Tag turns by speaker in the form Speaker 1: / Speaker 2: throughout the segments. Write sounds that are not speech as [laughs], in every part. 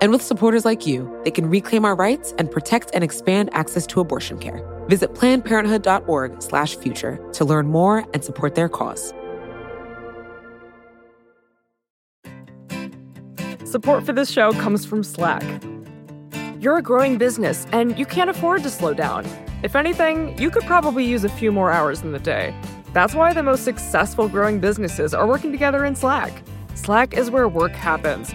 Speaker 1: And with supporters like you, they can reclaim our rights and protect and expand access to abortion care. Visit plannedparenthood.org/future to learn more and support their cause.
Speaker 2: Support for this show comes from Slack. You're a growing business and you can't afford to slow down. If anything, you could probably use a few more hours in the day. That's why the most successful growing businesses are working together in Slack. Slack is where work happens,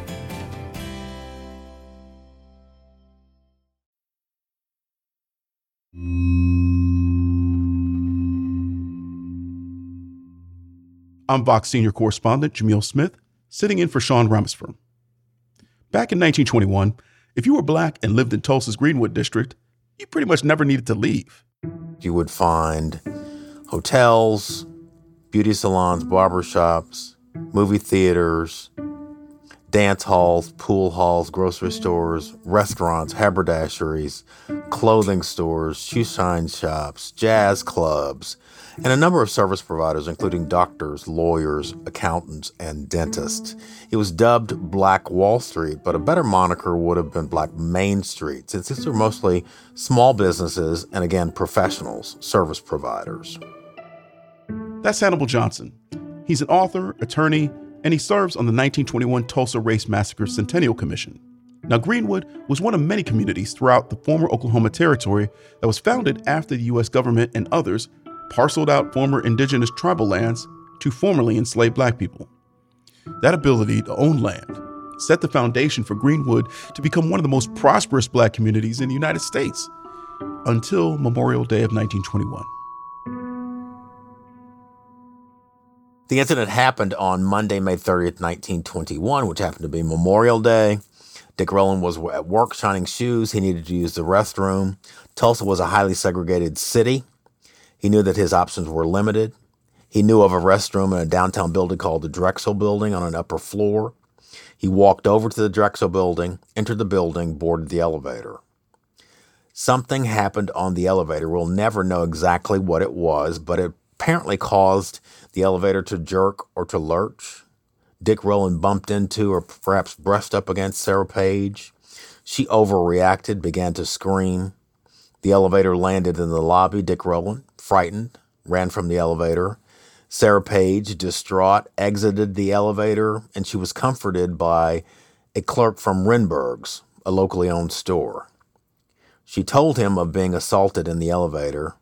Speaker 3: I'm Vox senior correspondent Jamil Smith, sitting in for Sean Rameswaram. Back in 1921, if you were black and lived in Tulsa's Greenwood district, you pretty much never needed to leave.
Speaker 4: You would find hotels, beauty salons, barbershops, movie theaters, dance halls, pool halls, grocery stores, restaurants, haberdasheries, clothing stores, shoe shine shops, jazz clubs, and a number of service providers, including doctors, lawyers, accountants, and dentists. It was dubbed Black Wall Street, but a better moniker would have been Black Main Street, since these are mostly small businesses and, again, professionals, service providers.
Speaker 3: That's Hannibal Johnson. He's an author, attorney, and he serves on the 1921 Tulsa Race Massacre Centennial Commission. Now, Greenwood was one of many communities throughout the former Oklahoma Territory that was founded after the U.S. government and others parceled out former indigenous tribal lands to formerly enslaved black people. That ability to own land set the foundation for Greenwood to become one of the most prosperous black communities in the United States until Memorial Day of 1921.
Speaker 4: The incident happened on Monday, May 30th, 1921, which happened to be Memorial Day. Dick Rowland was at work shining shoes. He needed to use the restroom. Tulsa was a highly segregated city. He knew that his options were limited. He knew of a restroom in a downtown building called the Drexel Building on an upper floor. He walked over to the Drexel Building, entered the building, boarded the elevator. Something happened on the elevator. We'll never know exactly what it was, but it apparently caused the elevator to jerk or to lurch. Dick Rowland bumped into or perhaps brushed up against Sarah Page. She overreacted, began to scream. The elevator landed in the lobby. Dick Rowland, frightened, ran from the elevator. Sarah Page, distraught, exited the elevator, and she was comforted by a clerk from Renberg's, a locally owned store. She told him of being assaulted in the elevator.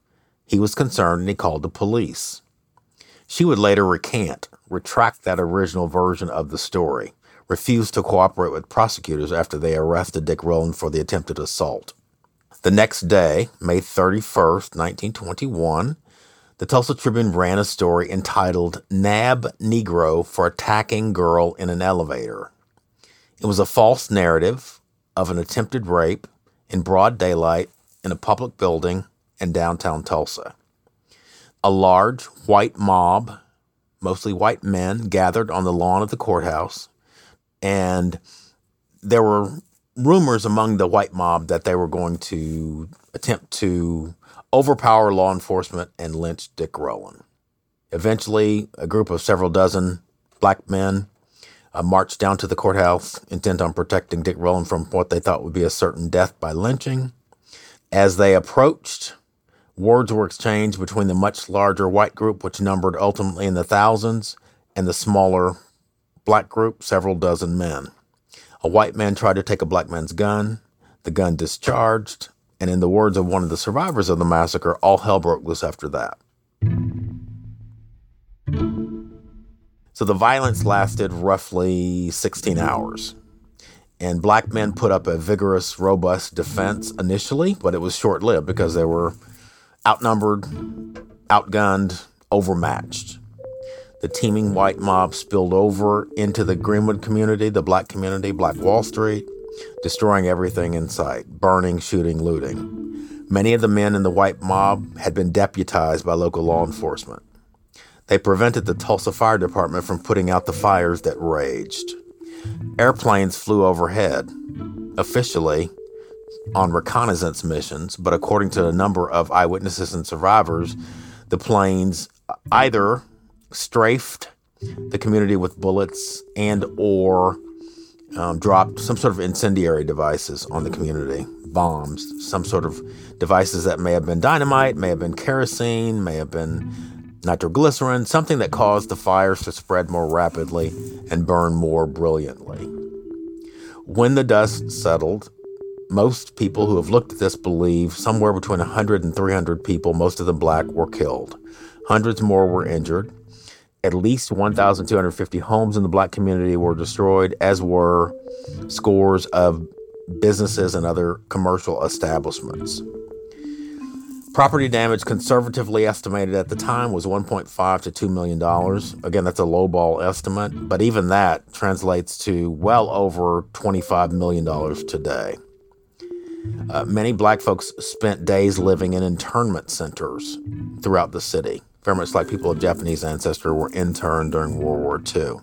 Speaker 4: He was concerned and he called the police. She would later recant, retract that original version of the story, refuse to cooperate with prosecutors after they arrested Dick Rowland for the attempted assault. The next day, May 31st, 1921, the Tulsa Tribune ran a story entitled Nab Negro for Attacking Girl in an Elevator. It was a false narrative of an attempted rape in broad daylight in a public building in downtown Tulsa. A large white mob, mostly white men, gathered on the lawn of the courthouse, and there were rumors among the white mob that they were going to attempt to overpower law enforcement and lynch Dick Rowland. Eventually, a group of several dozen black men uh, marched down to the courthouse, intent on protecting Dick Rowland from what they thought would be a certain death by lynching. As they approached, words were exchanged between the much larger white group, which numbered ultimately in the thousands, and the smaller black group, several dozen men. A white man tried to take a black man's gun. The gun discharged, and in the words of one of the survivors of the massacre, all hell broke loose after that. So the violence lasted roughly 16 hours. And black men put up a vigorous, robust defense initially, but it was short lived because they were outnumbered, outgunned, overmatched. The teeming white mob spilled over into the Greenwood community, the black community, Black Wall Street, destroying everything in sight, burning, shooting, looting. Many of the men in the white mob had been deputized by local law enforcement. They prevented the Tulsa Fire Department from putting out the fires that raged. Airplanes flew overhead, officially on reconnaissance missions, but according to a number of eyewitnesses and survivors, the planes either strafed the community with bullets and or um, dropped some sort of incendiary devices on the community, bombs, some sort of devices that may have been dynamite, may have been kerosene, may have been nitroglycerin, something that caused the fires to spread more rapidly and burn more brilliantly. When the dust settled, most people who have looked at this believe somewhere between 100 and 300 people, most of them black, were killed. Hundreds more were injured. At least 1,250 homes in the black community were destroyed, as were scores of businesses and other commercial establishments. Property damage conservatively estimated at the time was 1.5 to 2 million dollars. Again, that's a lowball estimate, but even that translates to well over 25 million dollars today. Uh, many black folks spent days living in internment centers throughout the city, very much like people of Japanese ancestry were interned during World War II.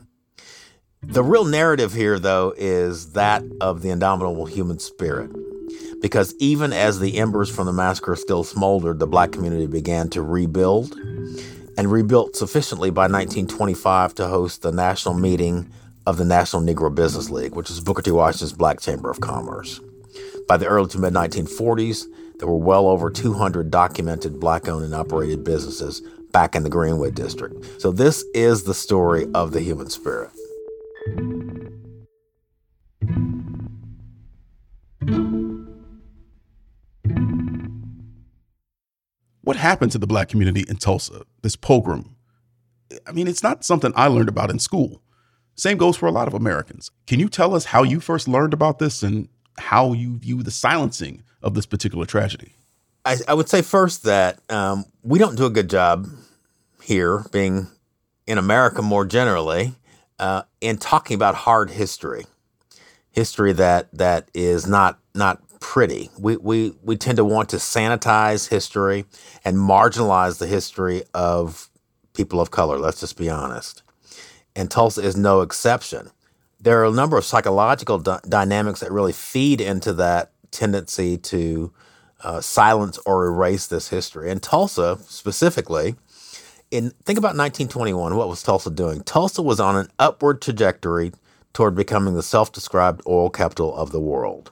Speaker 4: The real narrative here, though, is that of the indomitable human spirit because even as the embers from the massacre still smoldered, the black community began to rebuild and rebuilt sufficiently by 1925 to host the national meeting of the National Negro Business League, which is Booker T. Washington's Black Chamber of Commerce. By the early to mid 1940s, there were well over 200 documented black owned and operated businesses back in the Greenwood district. So, this is the story of the human spirit.
Speaker 3: What happened to the black community in Tulsa, this pogrom? I mean, it's not something I learned about in school. Same goes for a lot of Americans. Can you tell us how you first learned about this and how you view the silencing of this particular tragedy?
Speaker 4: I, I would say first that um, we don't do a good job here, being in America more generally, uh, in talking about hard history, history that that is not not pretty. We, we, we tend to want to sanitize history and marginalize the history of people of color, let's just be honest. And Tulsa is no exception. There are a number of psychological d- dynamics that really feed into that tendency to uh, silence or erase this history. And Tulsa, specifically, in think about 1921, what was Tulsa doing? Tulsa was on an upward trajectory toward becoming the self-described oil capital of the world.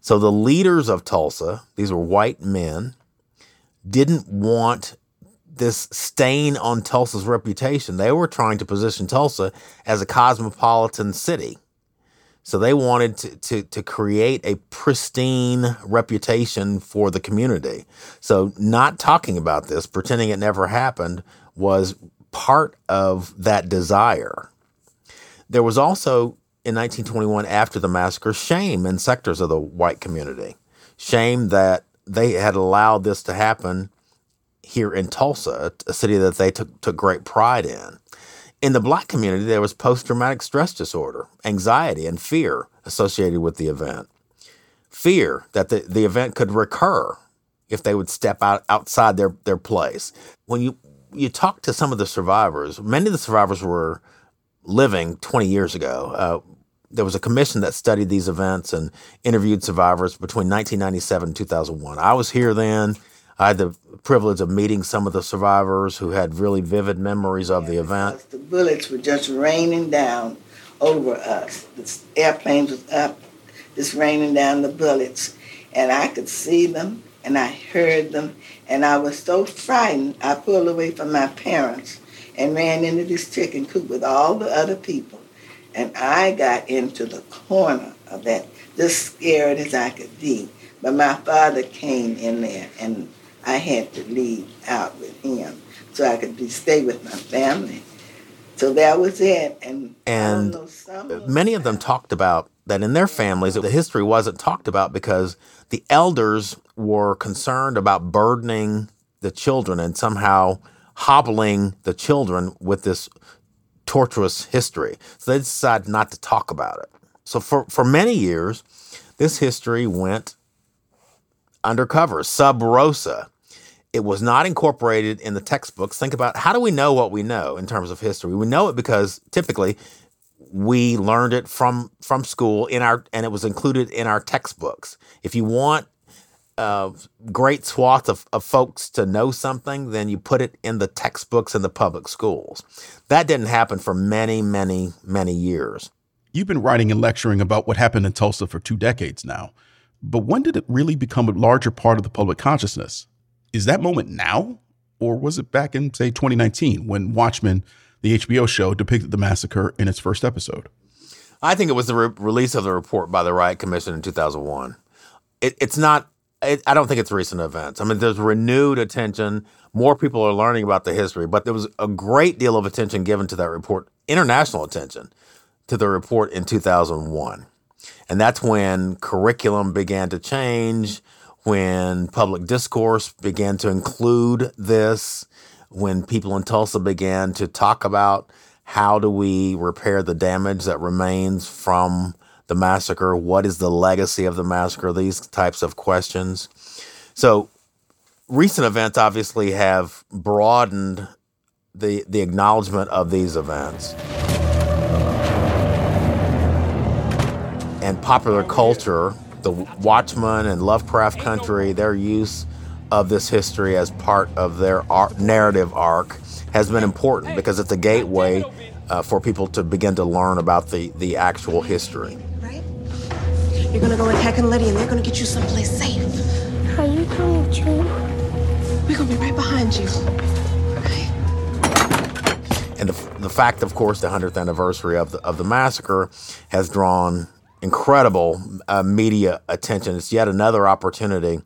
Speaker 4: So the leaders of Tulsa, these were white men, didn't want this stain on Tulsa's reputation. They were trying to position Tulsa as a cosmopolitan city. So they wanted to, to, to, create a pristine reputation for the community. So not talking about this, pretending it never happened, was part of that desire. There was also in 1921 after the massacre shame in sectors of the white community. Shame that they had allowed this to happen here in Tulsa, a city that they took, took great pride in. In the black community, there was post traumatic stress disorder, anxiety, and fear associated with the event. Fear that the, the event could recur if they would step out outside their, their place. When you, you talk to some of the survivors, many of the survivors were living 20 years ago. Uh, there was a commission that studied these events and interviewed survivors between 1997 and 2001. I was here then. I had the privilege of meeting some of the survivors who had really vivid memories of the event.
Speaker 5: The bullets were just raining down over us. The airplanes was up, just raining down the bullets, and I could see them and I heard them, and I was so frightened. I pulled away from my parents and ran into this chicken coop with all the other people. And I got into the corner of that, just scared as I could be. But my father came in there, and I had to leave out with him so I could be, stay with my family. So that was it. And,
Speaker 4: and many of them talked about that in their families, the history wasn't talked about because the elders were concerned about burdening the children and somehow hobbling the children with this torturous history. So they decided not to talk about it. So for, for many years, this history went undercover, sub rosa. It was not incorporated in the textbooks. Think about how do we know what we know in terms of history? We know it because typically we learned it from from school in our and it was included in our textbooks. If you want a great swath of, of folks to know something, then you put it in the textbooks in the public schools. That didn't happen for many, many, many years.
Speaker 3: You've been writing and lecturing about what happened in Tulsa for two decades now. But when did it really become a larger part of the public consciousness? Is that moment now? Or was it back in, say, 2019 when Watchmen, the HBO show, depicted the massacre in its first episode?
Speaker 4: I think it was the re- release of the report by the Riot Commission in 2001. It, it's not, it, I don't think it's recent events. I mean, there's renewed attention. More people are learning about the history, but there was a great deal of attention given to that report, international attention to the report in 2001. And that's when curriculum began to change, when public discourse began to include this, when people in Tulsa began to talk about how do we repair the damage that remains from the massacre? What is the legacy of the massacre? These types of questions. So, recent events obviously have broadened the, the acknowledgement of these events. and popular culture, the Watchmen and Lovecraft Country, their use of this history as part of their art, narrative arc has been important because it's a gateway uh, for people to begin to learn about the, the actual history.
Speaker 6: Right? You're gonna go attack Lydia and they're gonna get you someplace safe.
Speaker 7: Are you coming too?
Speaker 6: We're gonna be right behind you. Right?
Speaker 4: And the, the fact, of course, the 100th anniversary of the, of the massacre has drawn incredible uh, media attention. It's yet another opportunity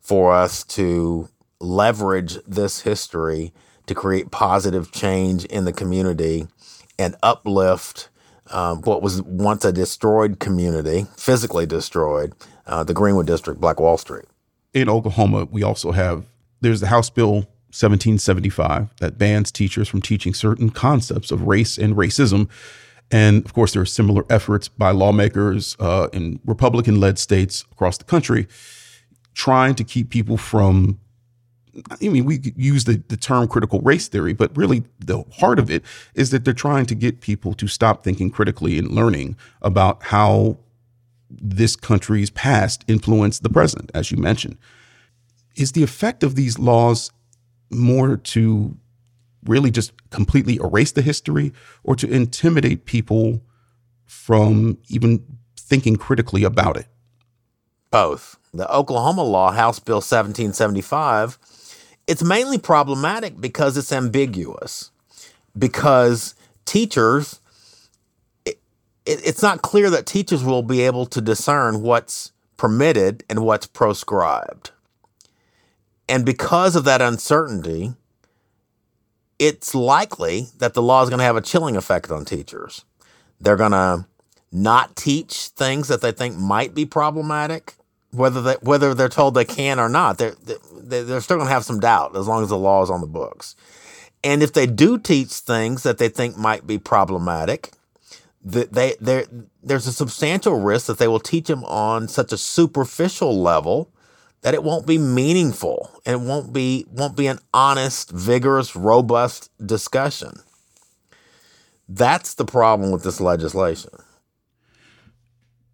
Speaker 4: for us to leverage this history to create positive change in the community and uplift um, what was once a destroyed community, physically destroyed, uh, the Greenwood District, Black Wall Street.
Speaker 3: In Oklahoma, we also have there's the House Bill 1775 that bans teachers from teaching certain concepts of race and racism and of course, there are similar efforts by lawmakers uh, in Republican led states across the country trying to keep people from. I mean, we use the, the term critical race theory, but really the heart of it is that they're trying to get people to stop thinking critically and learning about how this country's past influenced the present, as you mentioned. Is the effect of these laws more to really just completely erase the history or to intimidate people from even thinking critically about it?
Speaker 4: Both. The Oklahoma law, House Bill 1775, it's mainly problematic because it's ambiguous. Because teachers, it, it, it's not clear that teachers will be able to discern what's permitted and what's proscribed. And because of that uncertainty, it's likely that the law is going to have a chilling effect on teachers. They're going to not teach things that they think might be problematic, whether they, whether they're told they can or not. They're, they're still going to have some doubt as long as the law is on the books. And if they do teach things that they think might be problematic, they, there's a substantial risk that they will teach them on such a superficial level that it won't be meaningful and it won't be won't be an honest, vigorous, robust discussion. That's the problem with this legislation.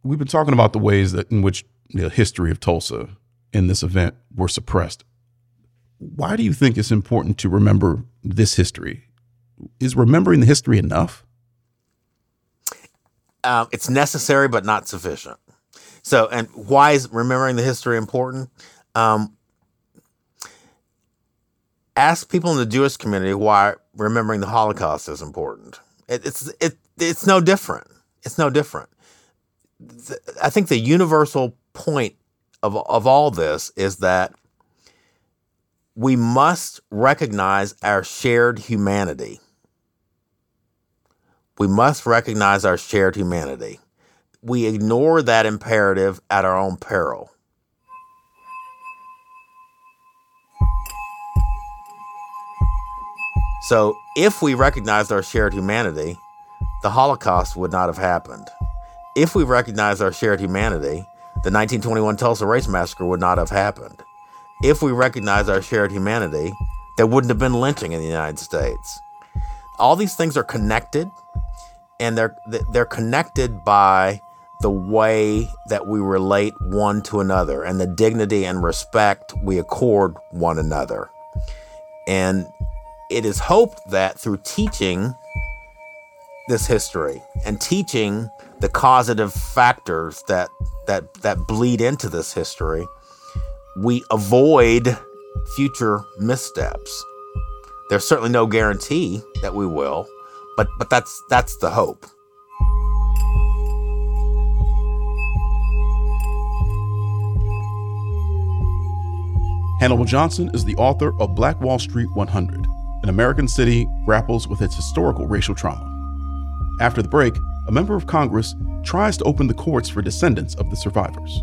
Speaker 3: We've been talking about the ways that in which the history of Tulsa in this event were suppressed. Why do you think it's important to remember this history? Is remembering the history enough?
Speaker 4: Um, it's necessary, but not sufficient. So, and why is remembering the history important? Um, ask people in the Jewish community why remembering the Holocaust is important. It, it's it it's no different. It's no different. I think the universal point of of all this is that we must recognize our shared humanity. We must recognize our shared humanity we ignore that imperative at our own peril. So, if we recognized our shared humanity, the Holocaust would not have happened. If we recognized our shared humanity, the 1921 Tulsa Race Massacre would not have happened. If we recognized our shared humanity, there wouldn't have been lynching in the United States. All these things are connected, and they're they're connected by the way that we relate one to another and the dignity and respect we accord one another. And it is hoped that through teaching this history and teaching the causative factors that that that bleed into this history, we avoid future missteps. There's certainly no guarantee that we will, but but that's that's the hope.
Speaker 3: Hannibal Johnson is the author of Black Wall Street 100 An American City Grapples with Its Historical Racial Trauma. After the break, a member of Congress tries to open the courts for descendants of the survivors.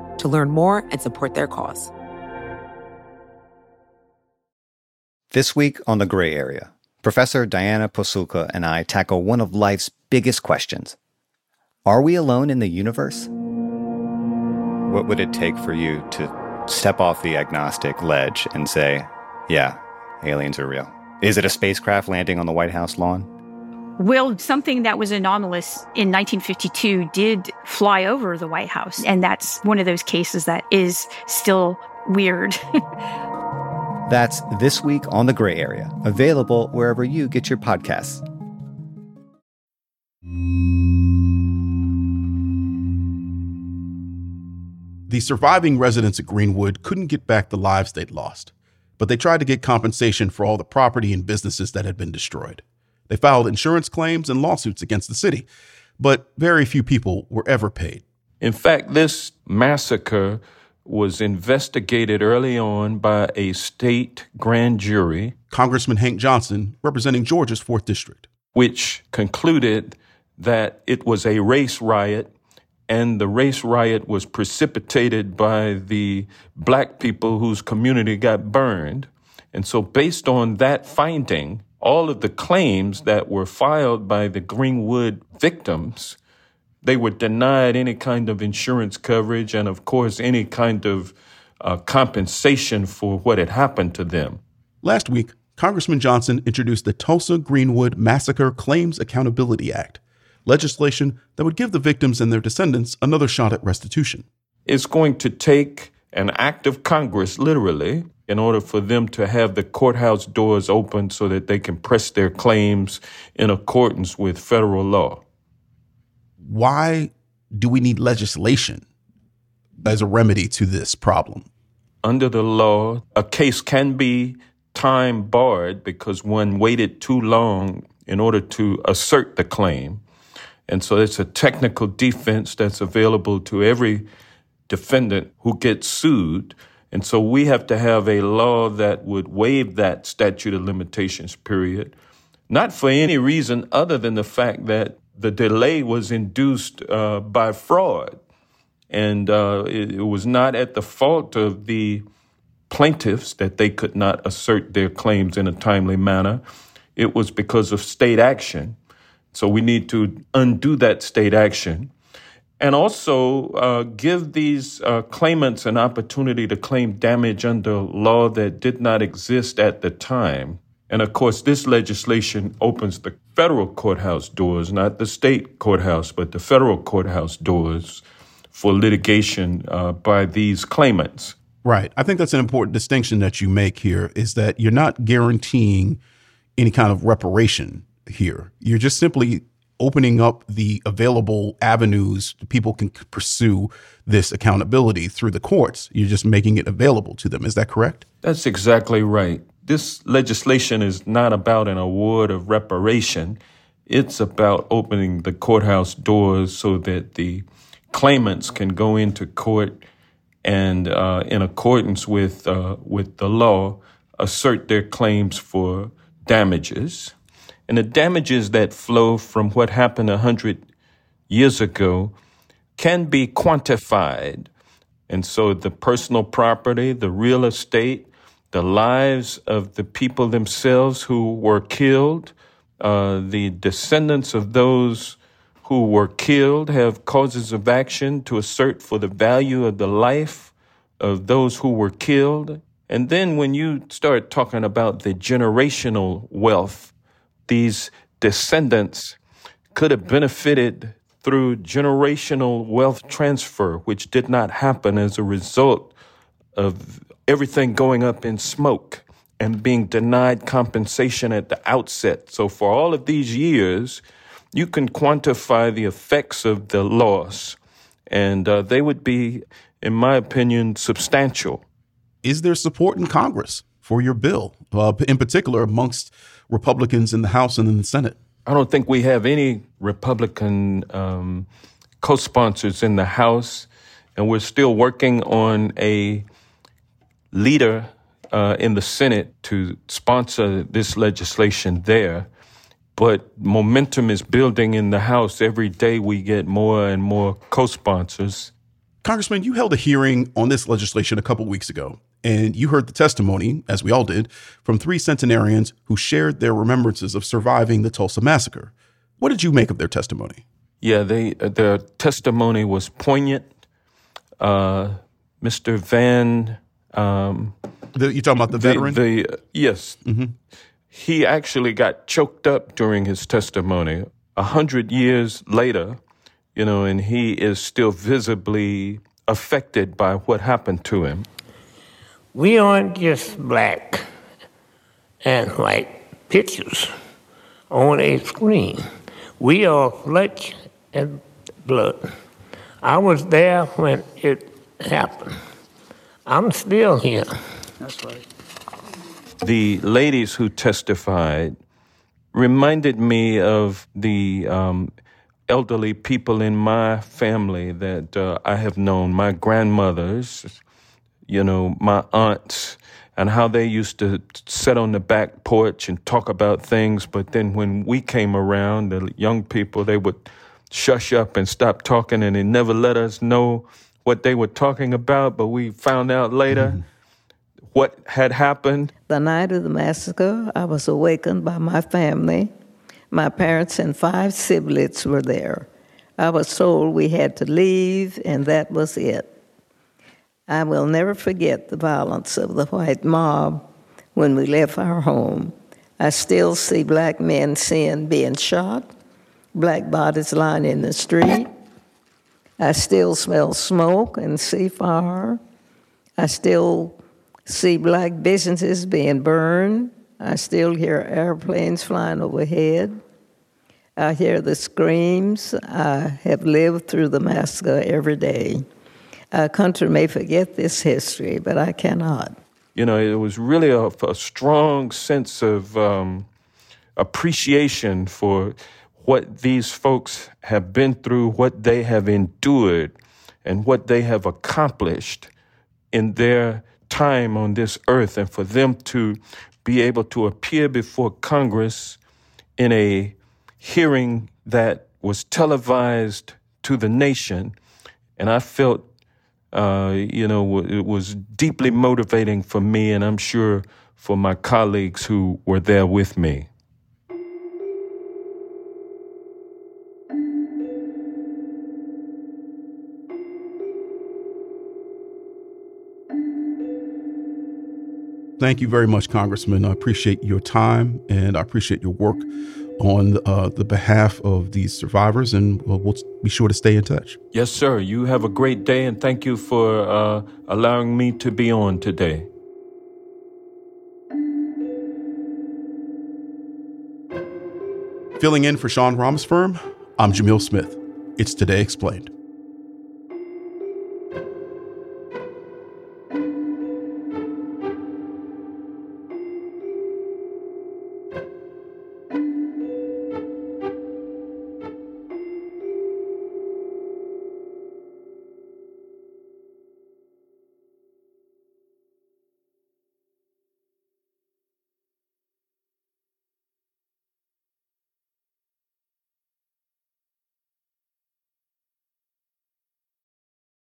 Speaker 1: to learn more and support their cause.
Speaker 8: This week on The Gray Area, Professor Diana Pasulka and I tackle one of life's biggest questions Are we alone in the universe? What would it take for you to step off the agnostic ledge and say, yeah, aliens are real? Is it a spacecraft landing on the White House lawn?
Speaker 9: Well, something that was anomalous in 1952 did fly over the White House. And that's one of those cases that is still weird. [laughs]
Speaker 8: that's This Week on the Gray Area, available wherever you get your podcasts.
Speaker 3: The surviving residents at Greenwood couldn't get back the lives they'd lost, but they tried to get compensation for all the property and businesses that had been destroyed. They filed insurance claims and lawsuits against the city, but very few people were ever paid.
Speaker 10: In fact, this massacre was investigated early on by a state grand jury.
Speaker 3: Congressman Hank Johnson, representing Georgia's 4th District,
Speaker 10: which concluded that it was a race riot and the race riot was precipitated by the black people whose community got burned. And so, based on that finding, all of the claims that were filed by the Greenwood victims, they were denied any kind of insurance coverage and, of course, any kind of uh, compensation for what had happened to them.
Speaker 3: Last week, Congressman Johnson introduced the Tulsa Greenwood Massacre Claims Accountability Act, legislation that would give the victims and their descendants another shot at restitution.
Speaker 10: It's going to take an act of Congress, literally, in order for them to have the courthouse doors open so that they can press their claims in accordance with federal law.
Speaker 3: Why do we need legislation as a remedy to this problem?
Speaker 10: Under the law, a case can be time barred because one waited too long in order to assert the claim. And so it's a technical defense that's available to every defendant who gets sued. And so we have to have a law that would waive that statute of limitations period, not for any reason other than the fact that the delay was induced uh, by fraud. And uh, it, it was not at the fault of the plaintiffs that they could not assert their claims in a timely manner. It was because of state action. So we need to undo that state action and also uh, give these uh, claimants an opportunity to claim damage under law that did not exist at the time. And of course, this legislation opens the federal courthouse doors, not the state courthouse, but the federal courthouse doors for litigation uh, by these claimants.
Speaker 3: Right. I think that's an important distinction that you make here is that you're not guaranteeing any kind of reparation here. You're just simply opening up the available avenues people can pursue this accountability through the courts. You're just making it available to them. Is that correct?
Speaker 10: That's exactly right. This legislation is not about an award of reparation. It's about opening the courthouse doors so that the claimants can go into court and uh, in accordance with uh, with the law, assert their claims for damages, and the damages that flow from what happened a hundred years ago can be quantified, and so the personal property, the real estate, the lives of the people themselves who were killed, uh, the descendants of those who were killed have causes of action to assert for the value of the life of those who were killed. And then when you start talking about the generational wealth, these descendants could have benefited through generational wealth transfer, which did not happen as a result of everything going up in smoke and being denied compensation at the outset. So for all of these years, you can quantify the effects of the loss, and uh, they would be, in my opinion, substantial.
Speaker 3: Is there support in Congress for your bill, uh, in particular amongst Republicans in the House and in the Senate?
Speaker 10: I don't think we have any Republican um, co sponsors in the House, and we're still working on a leader uh, in the Senate to sponsor this legislation there but momentum is building in the House. Every day we get more and more co sponsors.
Speaker 3: Congressman, you held a hearing on this legislation a couple weeks ago, and you heard the testimony, as we all did, from three centenarians who shared their remembrances of surviving the Tulsa massacre. What did you make of their testimony?
Speaker 10: Yeah, they, their testimony was poignant. Uh, Mr. Van. Um,
Speaker 3: the, you talking about the veteran?
Speaker 10: The, the yes. Mm-hmm he actually got choked up during his testimony. A hundred years later, you know, and he is still visibly affected by what happened to him.
Speaker 11: We aren't just black and white pictures on a screen. We are flesh and blood. I was there when it happened. I'm still here.
Speaker 10: That's right the ladies who testified reminded me of the um, elderly people in my family that uh, I have known, my grandmothers, you know, my aunts, and how they used to sit on the back porch and talk about things. But then when we came around, the young people, they would shush up and stop talking, and they never let us know what they were talking about. But we found out later. Mm-hmm what had happened?
Speaker 12: The night of the massacre, I was awakened by my family. My parents and five siblings were there. I was told we had to leave, and that was it. I will never forget the violence of the white mob when we left our home. I still see black men seen being shot, black bodies lying in the street. I still smell smoke and see fire. I still see black businesses being burned. I still hear airplanes flying overhead. I hear the screams. I have lived through the massacre every day. Our country may forget this history, but I cannot.
Speaker 10: You know, it was really a, a strong sense of um, appreciation for what these folks have been through, what they have endured, and what they have accomplished in their time on this earth, and for them to be able to appear before Congress in a hearing that was televised to the nation. And I felt, uh, you know, it was deeply motivating for me, and I'm sure for my colleagues who were there with me.
Speaker 3: Thank you very much, Congressman. I appreciate your time and I appreciate your work on uh, the behalf of these survivors, and we'll, we'll, be sure to stay in touch.
Speaker 10: Yes, sir. You have a great day, and thank you for uh, allowing me to be on today.
Speaker 3: Filling in for Sean Rameswaram, I'm Jamil Smith. It's Today Explained.